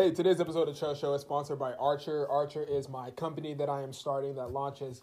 Hey, today's episode of Trail Show is sponsored by Archer. Archer is my company that I am starting that launches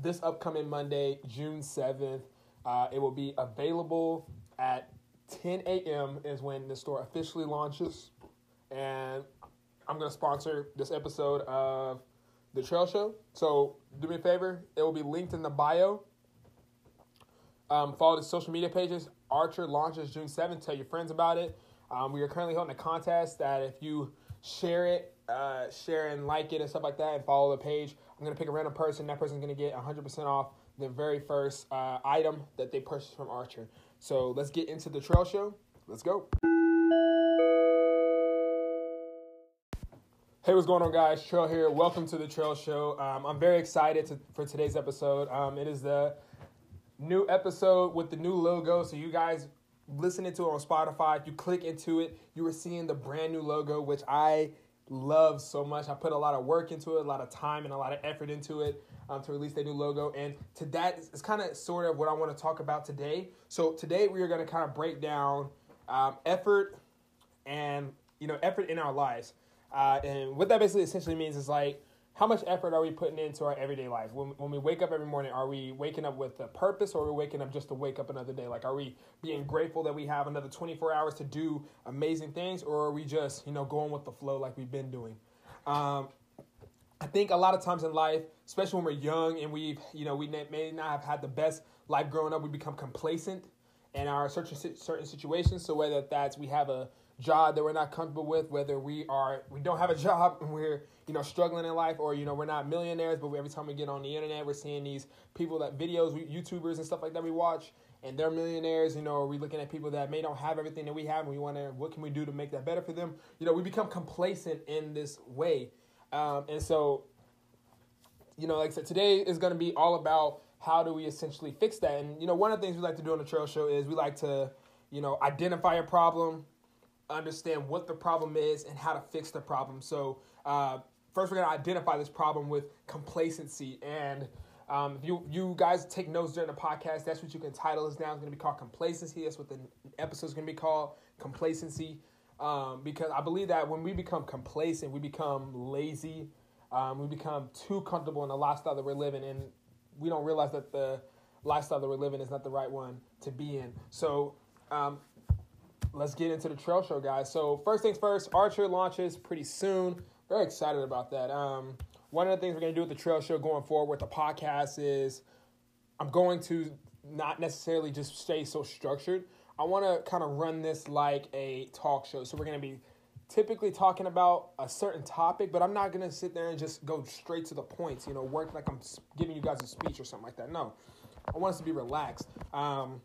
this upcoming Monday, June 7th. Uh, it will be available at 10 a.m. is when the store officially launches. And I'm going to sponsor this episode of the Trail Show. So do me a favor, it will be linked in the bio. Um, follow the social media pages. Archer launches June 7th. Tell your friends about it. Um, we are currently holding a contest that if you share it, uh, share and like it and stuff like that, and follow the page, I'm to pick a random person. That person's to get 100% off the very first uh, item that they purchase from Archer. So let's get into the trail show. Let's go. Hey, what's going on, guys? Trail here. Welcome to the Trail Show. Um, I'm very excited to, for today's episode. Um, it is the new episode with the new logo. So, you guys listening to it on Spotify, if you click into it, you are seeing the brand new logo, which I love so much. I put a lot of work into it, a lot of time, and a lot of effort into it um, to release that new logo. And to that it's kind of sort of what I want to talk about today. So today we are going to kind of break down um, effort and you know effort in our lives. Uh, and what that basically essentially means is like how much effort are we putting into our everyday life? When, when we wake up every morning, are we waking up with a purpose or are we waking up just to wake up another day? Like, are we being grateful that we have another 24 hours to do amazing things or are we just, you know, going with the flow like we've been doing? Um, I think a lot of times in life, especially when we're young and we've, you know, we may not have had the best life growing up, we become complacent in our certain certain situations. So whether that's we have a job that we're not comfortable with, whether we are we don't have a job and we're you know struggling in life, or you know we're not millionaires, but every time we get on the internet, we're seeing these people that videos, YouTubers and stuff like that we watch, and they're millionaires. You know, are we looking at people that may don't have everything that we have, and we want to what can we do to make that better for them? You know, we become complacent in this way, um, and so you know, like I said, today is going to be all about how do we essentially fix that. And you know, one of the things we like to do on the trail show is we like to you know identify a problem understand what the problem is and how to fix the problem. So, uh, first, we're to identify this problem with complacency. And um, if you, you guys take notes during the podcast, that's what you can title this down. It's to be called complacency. That's what the episode is going to be called complacency. Um, because I believe that when we become complacent, we become lazy, um, we become too comfortable in the lifestyle that we're living, and we don't realize that the lifestyle that we're living is not the right one to be in. So, um, let's get into the trail show, guys. So first things first, Archer launches pretty soon. Very excited about that. Um, one of the things we're gonna do with the trail show going forward with the podcast is I'm going to not necessarily just stay so structured. I want to kind of run this like a talk show. So we're gonna be typically talking about a certain topic, but I'm not gonna sit there and just go straight to the points. You know, work like I'm giving you guys a speech or something like that. No, I want us to be relaxed. Um,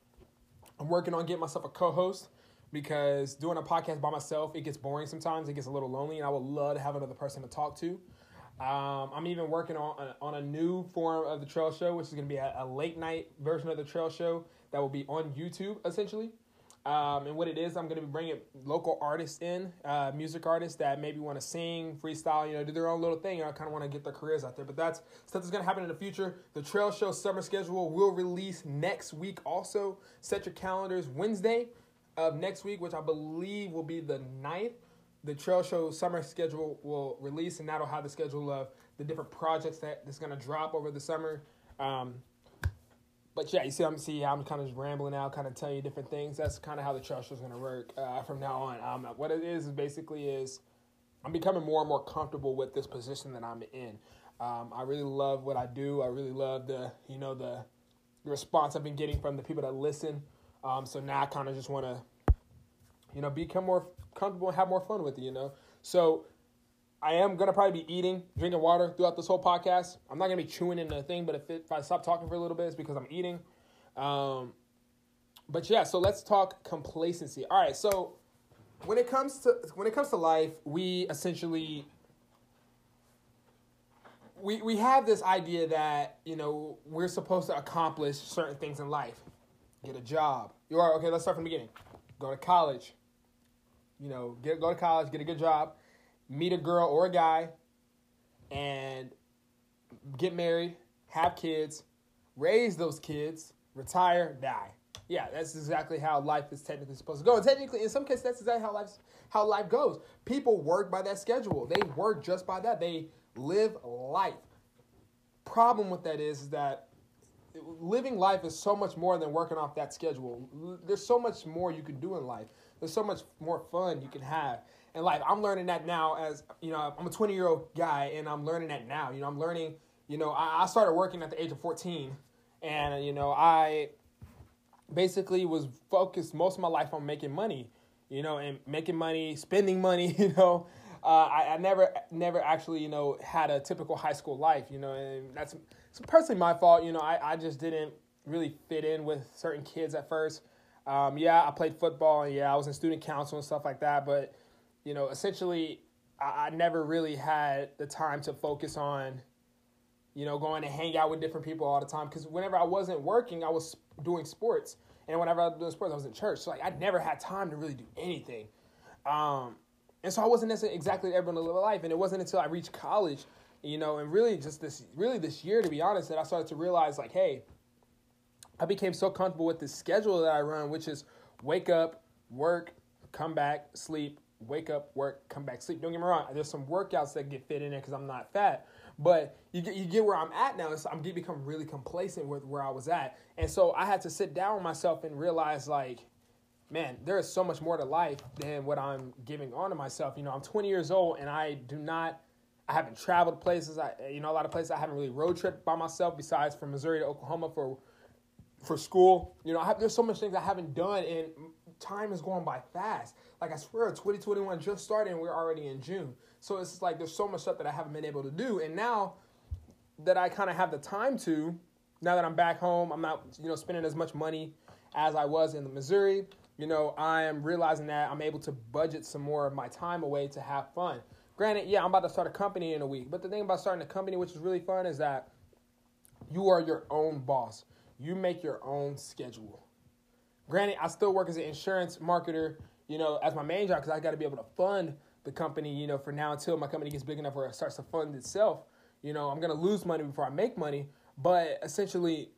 I'm working on getting myself a co-host because doing a podcast by myself it gets boring sometimes. It gets a little lonely and i would love to have another person to talk to. Um, i'm even working on a, on a new form of the trail show which is going to be a, a, late night version of the trail show that will be on youtube essentially. Um, and what it is i'm going to be bringing local artists in uh, music artists that maybe want to sing freestyle you know do their own little thing i kind of want to get their careers out there. But that's stuff that's going to happen in the future. The trail show summer schedule will release next week also. Set your calendars wednesday of next week, which I believe will be the 9th, the Trail Show summer schedule will release, and that'll have the schedule of the different projects that that is going to drop over the summer. Um, but yeah, you see, I'm see, I'm kind of just rambling out, kind of telling you different things. That's kind of how the Trail Show is to work uh, from now on. Um, what it is is basically is I'm becoming more and more comfortable with this position that I'm in. Um, I really love what I do. I really love the you know the response I've been getting from the people that listen. Um, so now I kind of just want to, you know, become more comfortable and have more fun with it, you know. So I am gonna probably be eating, drinking water throughout this whole podcast. I'm not gonna be chewing in the thing, but if, it, if I stop talking for a little bit, it's because I'm eating. Um, but yeah, so let's talk complacency. All right, so when it comes to when it comes to life, we essentially we we have this idea that you know we're supposed to accomplish certain things in life get a job. You are okay. Let's start from the beginning. Go to college. You know, get go to college, get a good job, meet a girl or a guy, and get married, have kids, raise those kids, retire, die. yeah, that's exactly how life is technically supposed to go. And technically, in some cases, that's exactly how life how life goes. People work by that schedule. They work just by that. They live life. Problem with that is, is that living life is so much more than working off that schedule. There's so much more you can do in life. There's so much more fun you can have in life. I'm learning that now as, you know, I'm a 20 year old guy and I'm learning that now. You know, I'm learning, you know, I, I started working at the age of 14 and, you know, I basically was focused most of my life on making money, you know, and making money, spending money, you know. Uh, I, I never, never actually, you know, had a typical high school life, you know, and that's personally my fault. You know, I, I just didn't really fit in with certain kids at first. Um, yeah, I played football and yeah, I was in student council and stuff like that. But, you know, essentially, I, I never really had the time to focus on, you know, going to hang out with different people all the time. Because whenever I wasn't working, I was doing sports. And whenever I was doing sports, I was in church. So, like, I never had time to really do anything. Um, and so I wasn't necessarily exactly able to live a life. And it wasn't until I reached college you know, and really just this, really this year, to be honest, that I started to realize like, hey, I became so comfortable with the schedule that I run, which is wake up, work, come back, sleep, wake up, work, come back, sleep. Don't get me wrong. There's some workouts that get fit in there because I'm not fat, but you get you get where I'm at now. I'm getting become really complacent with where I was at, and so I had to sit down with myself and realize like, man, there is so much more to life than what I'm giving on to myself. You know, I'm 20 years old and I do not I haven't traveled places. I you know a lot of places I haven't really road tripped by myself besides from Missouri to Oklahoma for for school. You know, have, there's so much things I haven't done, and time is going by fast. Like I swear, 2021 just started, and we're already in June. So it's like there's so much stuff that I haven't been able to do, and now that I kind of have the time to, now that I'm back home, I'm not you know spending as much money as I was in Missouri. You know, I am realizing that I'm able to budget some more of my time away to have fun. Granted, yeah, I'm about to start a company in a week. But the thing about starting a company, which is really fun, is that you are your own boss. You make your own schedule. Granted, I still work as an insurance marketer, you know, as my main job because I got to be able to fund the company, you know, for now until my company gets big enough where it starts to fund itself. You know, I'm gonna lose money before I make money, but essentially,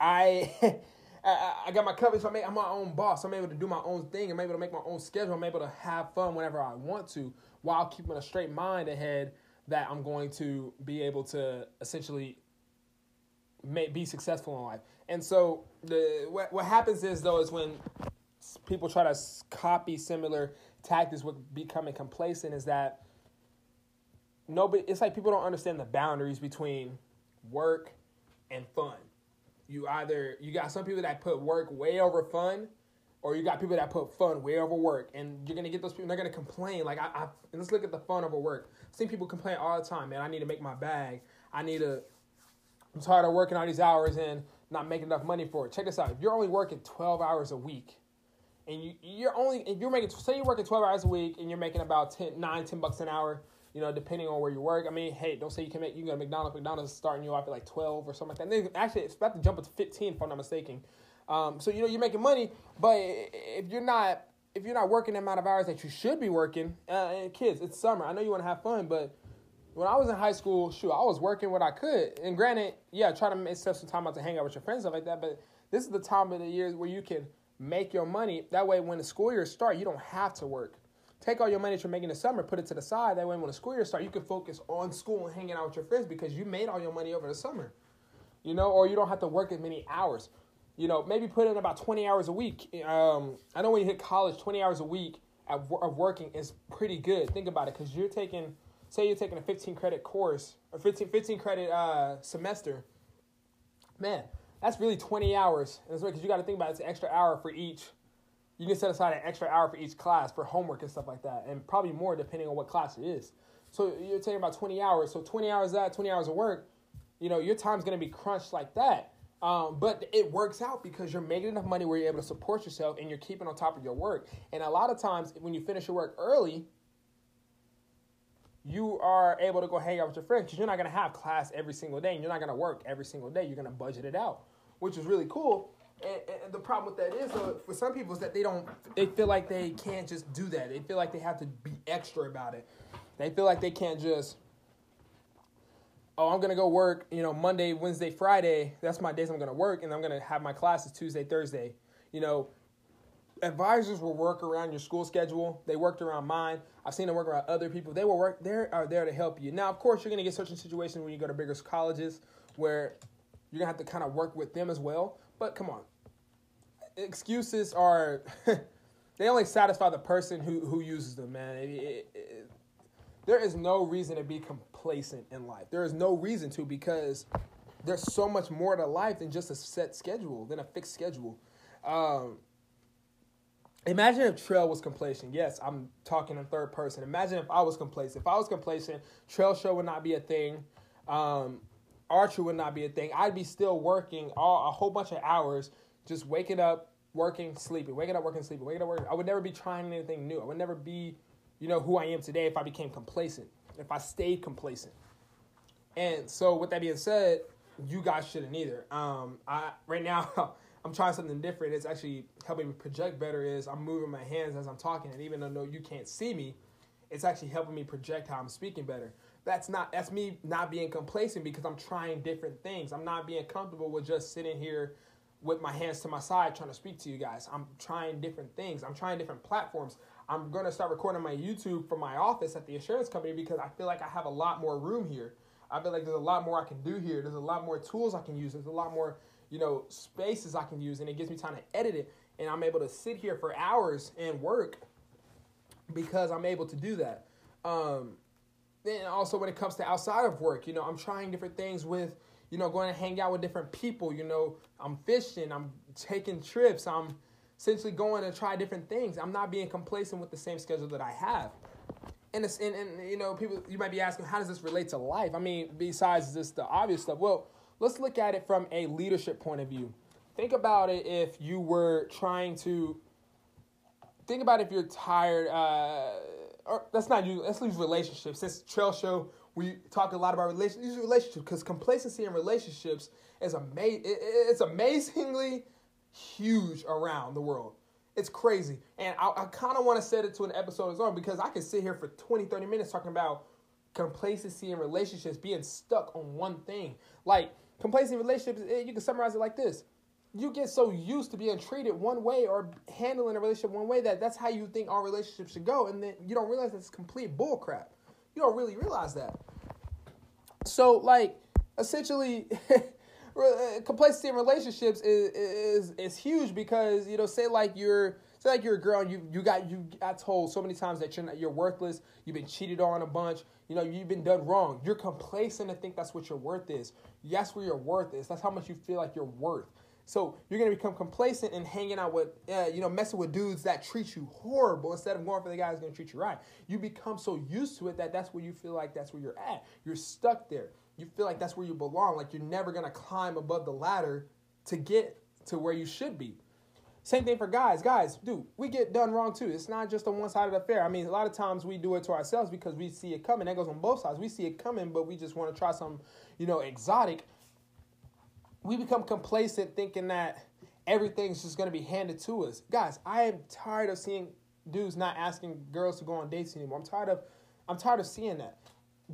I I, I got my coverage. So I'm, I'm my own boss. I'm able to do my own thing. I'm able to make my own schedule. I'm able to have fun whenever I want to while keeping a straight mind ahead that I'm going to be able to essentially make, be successful in life. And so the what, what happens is though is when people try to copy similar tactics with becoming complacent is that nobody it's like people don't understand the boundaries between work and fun. You either you got some people that put work way over fun or you got people that put fun way over work, and you're gonna get those people. They're gonna complain. Like I, I let's look at the fun over work. I've seen people complain all the time. Man, I need to make my bag. I need to. I'm tired of working all these hours and not making enough money for it. Check this out. If you're only working 12 hours a week, and you you're only if you're making say you're working 12 hours a week and you're making about 10, 9, 10 bucks an hour. You know, depending on where you work. I mean, hey, don't say you can make you can go to McDonald's. McDonald's is starting you off at like 12 or something like that. And actually, it's about to jump up to 15 if I'm not mistaken. Um, so you know you're making money, but if you're not if you're not working the amount of hours that you should be working, uh, kids, it's summer. I know you want to have fun, but when I was in high school, shoot, I was working what I could. And granted, yeah, try to make some time out to hang out with your friends and like that. But this is the time of the year where you can make your money. That way, when the school year starts, you don't have to work. Take all your money that you're making the summer, put it to the side. That way, when the school year starts, you can focus on school and hanging out with your friends because you made all your money over the summer. You know, or you don't have to work as many hours you know, maybe put in about 20 hours a week. Um, I know when you hit college, 20 hours a week of, working is pretty good. Think about it, because you're taking, say you're taking a 15 credit course, or 15, 15 credit uh, semester. Man, that's really 20 hours. And because you got to think about it, it's an extra hour for each. You can set aside an extra hour for each class for homework and stuff like that, and probably more depending on what class it is. So you're taking about 20 hours. So 20 hours that, 20 hours of work, you know, your time's to be crunched like that. Um, but it works out because you're making enough money where you're able to support yourself and you're keeping on top of your work. And a lot of times, when you finish your work early, you are able to go hang out with your friends because you're not going to have class every single day and you're not going to work every single day. You're going to budget it out, which is really cool. And, and, the problem with that is, uh, for some people, is that they don't, they feel like they can't just do that. They feel like they have to be extra about it. They feel like they can't just oh, I'm gonna go work, you know, Monday, Wednesday, Friday. That's my days I'm gonna work, and I'm gonna have my classes Tuesday, Thursday. You know, advisors will work around your school schedule. They worked around mine. I've seen them work around other people. They will work. They are there to help you. Now, of course, you're gonna get certain situations when you go to bigger colleges where you're gonna have to kind of work with them as well. But come on, excuses are. they only satisfy the person who, who uses them, man. It, it, it, there is no reason to be complacent in life. There is no reason to because there's so much more to life than just a set schedule, than a fixed schedule. Um, imagine if Trail was complacent. Yes, I'm talking in third person. Imagine if I was complacent. If I was complacent, Trail Show would not be a thing. Um, Archer would not be a thing. I'd be still working all a whole bunch of hours, just waking up, working, sleeping, waking up, working, sleeping, waking up, working. I would never be trying anything new. I would never be, you know, who I am today if I became complacent, if I stayed complacent. And so, with that being said, you guys shouldn't either. Um, I right now I'm trying something different. It's actually helping me project better. Is I'm moving my hands as I'm talking, and even though you can't see me, it's actually helping me project how I'm speaking better. That's not that's me not being complacent because I'm trying different things. I'm not being comfortable with just sitting here with my hands to my side trying to speak to you guys. I'm trying different things. I'm trying different platforms. I'm going to start recording my YouTube from my office at the insurance company because I feel like I have a lot more room here. I feel like there's a lot more I can do here. There's a lot more tools I can use. There's a lot more, you know, spaces I can use and it gives me time to edit it and I'm able to sit here for hours and work because I'm able to do that. Um, and also when it comes to outside of work, you know, I'm trying different things with you know, going to hang out with different people. You know, I'm fishing, I'm taking trips, I'm essentially going to try different things. I'm not being complacent with the same schedule that I have. And, it's, and, and you know, people, you might be asking, how does this relate to life? I mean, besides just the obvious stuff. Well, let's look at it from a leadership point of view. Think about it if you were trying to, think about if you're tired, uh, or that's not you, let's leave relationships. This trail show, we talk a lot about relationships, relationships because complacency in relationships is ama- it's amazingly huge around the world. It's crazy. And I, I kind of want to set it to an episode of its own because I could sit here for 20, 30 minutes talking about complacency in relationships, being stuck on one thing. Like, complacency in relationships, eh, you can summarize it like this. You get so used to being treated one way or handling a relationship one way that that's how you think all relationships should go. And then you don't realize it's complete bullcrap. You don't really realize that. So, like, essentially, uh, complacency in relationships is, is is huge because you know, say like you're say like you're a girl and you you got you got told so many times that you're not, you're worthless. You've been cheated on a bunch. You know, you've been done wrong. You're complacent to think that's what your worth is. That's where your worth is. That's how much you feel like you're worth. So you're gonna become complacent and hanging out with, uh, you know, messing with dudes that treat you horrible instead of going for the guy who's gonna treat you right. You become so used to it that that's where you feel like that's where you're at. You're stuck there. You feel like that's where you belong. Like you're never gonna climb above the ladder to get to where you should be. Same thing for guys. Guys, dude, we get done wrong too. It's not just a one-sided affair. I mean, a lot of times we do it to ourselves because we see it coming. That goes on both sides. We see it coming, but we just want to try some, you know, exotic we become complacent thinking that everything's just to be handed to us. Guys, I am tired of seeing dudes not asking girls to go on dates anymore. I'm tired of I'm tired of seeing that.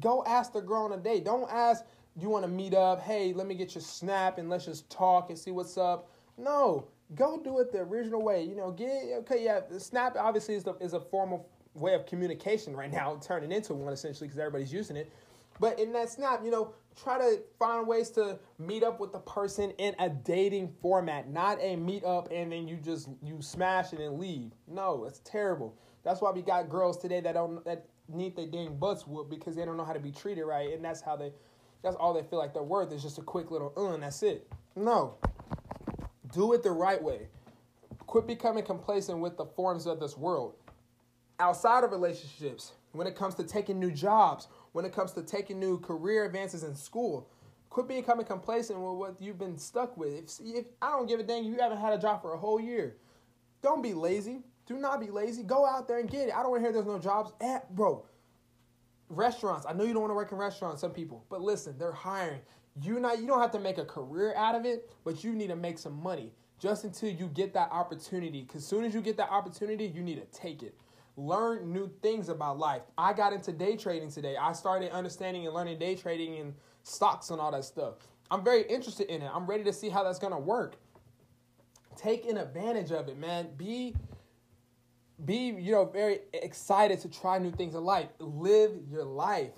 Go ask the girl on a date. Don't ask, do you want to meet up? Hey, let me get your snap and let's just talk and see what's up. No, go do it the original way. You know, get okay, yeah, snap obviously is the, is a formal way of communication right now, turning into one essentially because everybody's using it. But in that snap, you know, try to find ways to meet up with the person in a dating format, not a meet up and then you just you smash it and leave. No, it's terrible. That's why we got girls today that don't that need their dang butts whooped because they don't know how to be treated right, and that's how they that's all they feel like they're worth is just a quick little uh, and that's it. No. Do it the right way. Quit becoming complacent with the forms of this world. Outside of relationships, when it comes to taking new jobs, when it comes to taking new career advances in school. Quit becoming complacent with what you've been stuck with. If, if I don't give a dang, you haven't had a job for a whole year. Don't be lazy. Do not be lazy. Go out there and get it. I don't want to hear there's no jobs. Eh, bro, restaurants. I know you don't want to work in restaurants, some people, but listen, they're hiring. You not you don't have to make a career out of it, but you need to make some money just until you get that opportunity. Cause soon as you get that opportunity, you need to take it. Learn new things about life. I got into day trading today. I started understanding and learning day trading and stocks and all that stuff. I'm very interested in it. I'm ready to see how that's gonna work. Taking advantage of it, man. Be be you know very excited to try new things in life. Live your life.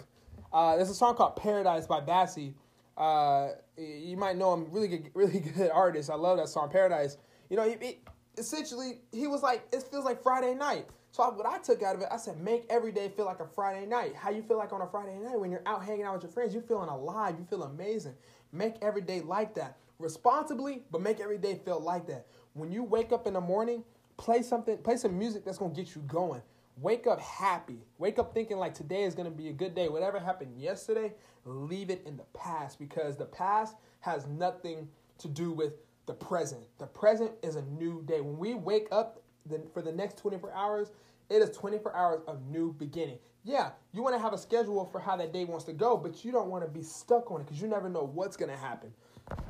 Uh, there's a song called Paradise by Bazzi. Uh, you might know him, really good, really good artist. I love that song, Paradise. You know, he, essentially he was like, it feels like Friday night. So I, what I took out of it, I said, make every day feel like a Friday night. How you feel like on a Friday night when you're out hanging out with your friends, You're feeling alive, you feel amazing. Make every day like that, responsibly, but make every day feel like that. When you wake up in the morning, play something, play some music that's gonna get you going. Wake up happy. Wake up thinking like today is gonna be a good day. Whatever happened yesterday, leave it in the past because the past has nothing to do with the present. The present is a new day. When we wake up the, for the next 24 hours, it is 24 hours of new beginning. Yeah, you want to have a schedule for how that day wants to go, but you don't want to be stuck on it because you never know what's going to happen.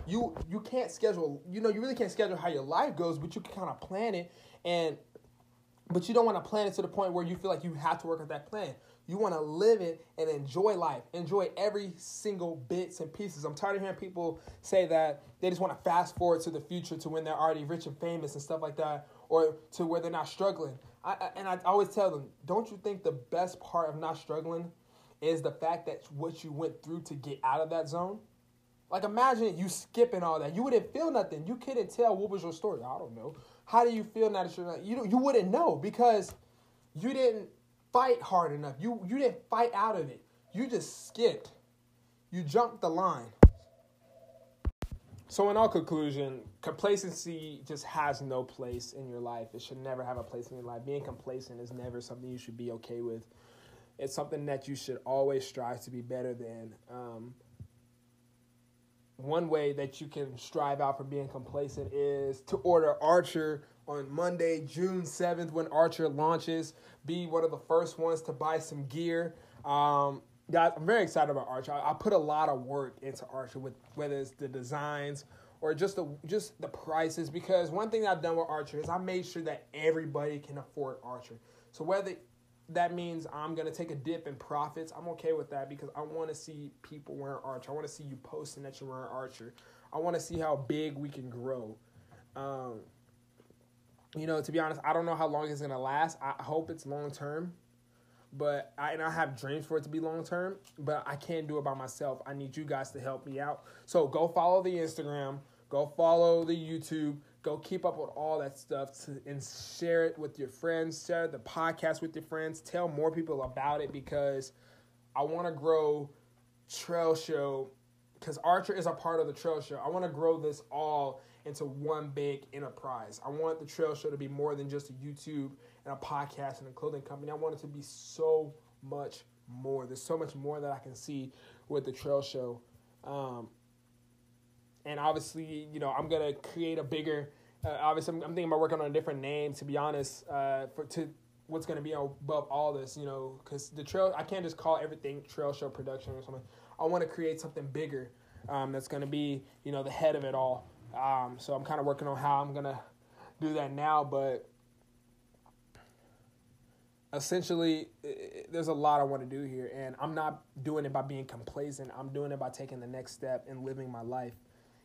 You you can't schedule, you know, you really can't schedule how your life goes, but you can kind of plan it and but you don't want to plan it to the point where you feel like you have to work at that plan. You want to live it and enjoy life. Enjoy every single bits and pieces. I'm tired of hearing people say that they just want to fast forward to the future to when they're already rich and famous and stuff like that, or to where they're not struggling. I, and I always tell them, don't you think the best part of not struggling is the fact that what you went through to get out of that zone? Like imagine you skipping all that. You wouldn't feel nothing. You couldn't tell what was your story. I don't know. How do you feel now that you're not, you you wouldn't know because you didn't fight hard enough. You you didn't fight out of it. You just skipped. You jumped the line. So in all conclusion, complacency just has no place in your life. It should never have a place in your life. Being complacent is never something you should be okay with. It's something that you should always strive to be better than. Um, one way that you can strive out for being complacent is to order Archer on Monday, June 7th, when Archer launches. Be one of the first ones to buy some gear. Um, guys, I'm very excited about Archer. I, I, put a lot of work into Archer with whether it's the designs or just the just the prices. Because one thing I've done with Archer is I made sure that everybody can afford Archer. So whether that means I'm gonna take a dip in profits. I'm okay with that because I want to see people wearing Archer. I want to see you posting that you're wearing Archer. I want to see how big we can grow. Um, you know, to be honest, I don't know how long it's gonna last. I hope it's long term, but I and I have dreams for it to be long term. But I can't do it by myself. I need you guys to help me out. So go follow the Instagram. Go follow the YouTube. Go keep up with all that stuff to, and share it with your friends. Share the podcast with your friends. Tell more people about it because I want to grow Trail Show because Archer is a part of the Trail Show. I want to grow this all into one big enterprise. I want the Trail Show to be more than just a YouTube and a podcast and a clothing company. I want it to be so much more. There's so much more that I can see with the Trail Show. Um, and obviously, you know, I'm gonna create a bigger. Uh, obviously, I'm, I'm, thinking about working on a different name. To be honest, uh, for to what's gonna be above all this, you know, because the trail. I can't just call everything Trail Show Production or something. I want to create something bigger um, that's gonna be, you know, the head of it all. Um, so I'm kind of working on how I'm gonna do that now, but essentially there's a lot I want to do here and I'm not doing it by being complacent. I'm doing it by taking the next step and living my life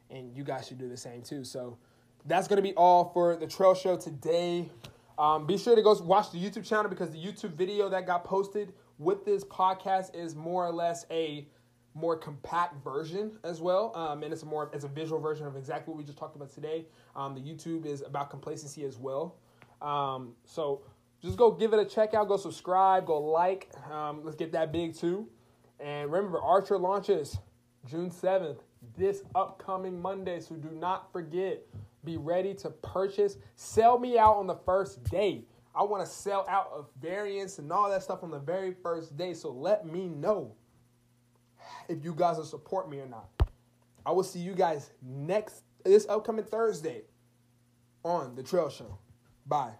and you guys should do the same too. So that's to be all for the trail show today. Um, be sure to go watch the YouTube channel because the YouTube video that got posted with this podcast is more or less a more compact version as well, um, and it's a more it's a visual version of exactly what we just talked about today. Um, the YouTube is about complacency as well. Um, so just go give it a check out, go subscribe, go like. Um, let's get that big too. And remember, Archer launches June seventh this upcoming Monday. So do not forget, be ready to purchase. Sell me out on the first day. I want to sell out of variants and all that stuff on the very first day. So let me know if you guys will support me or not. I will see you guys next this upcoming Thursday on the Trail Show. Bye.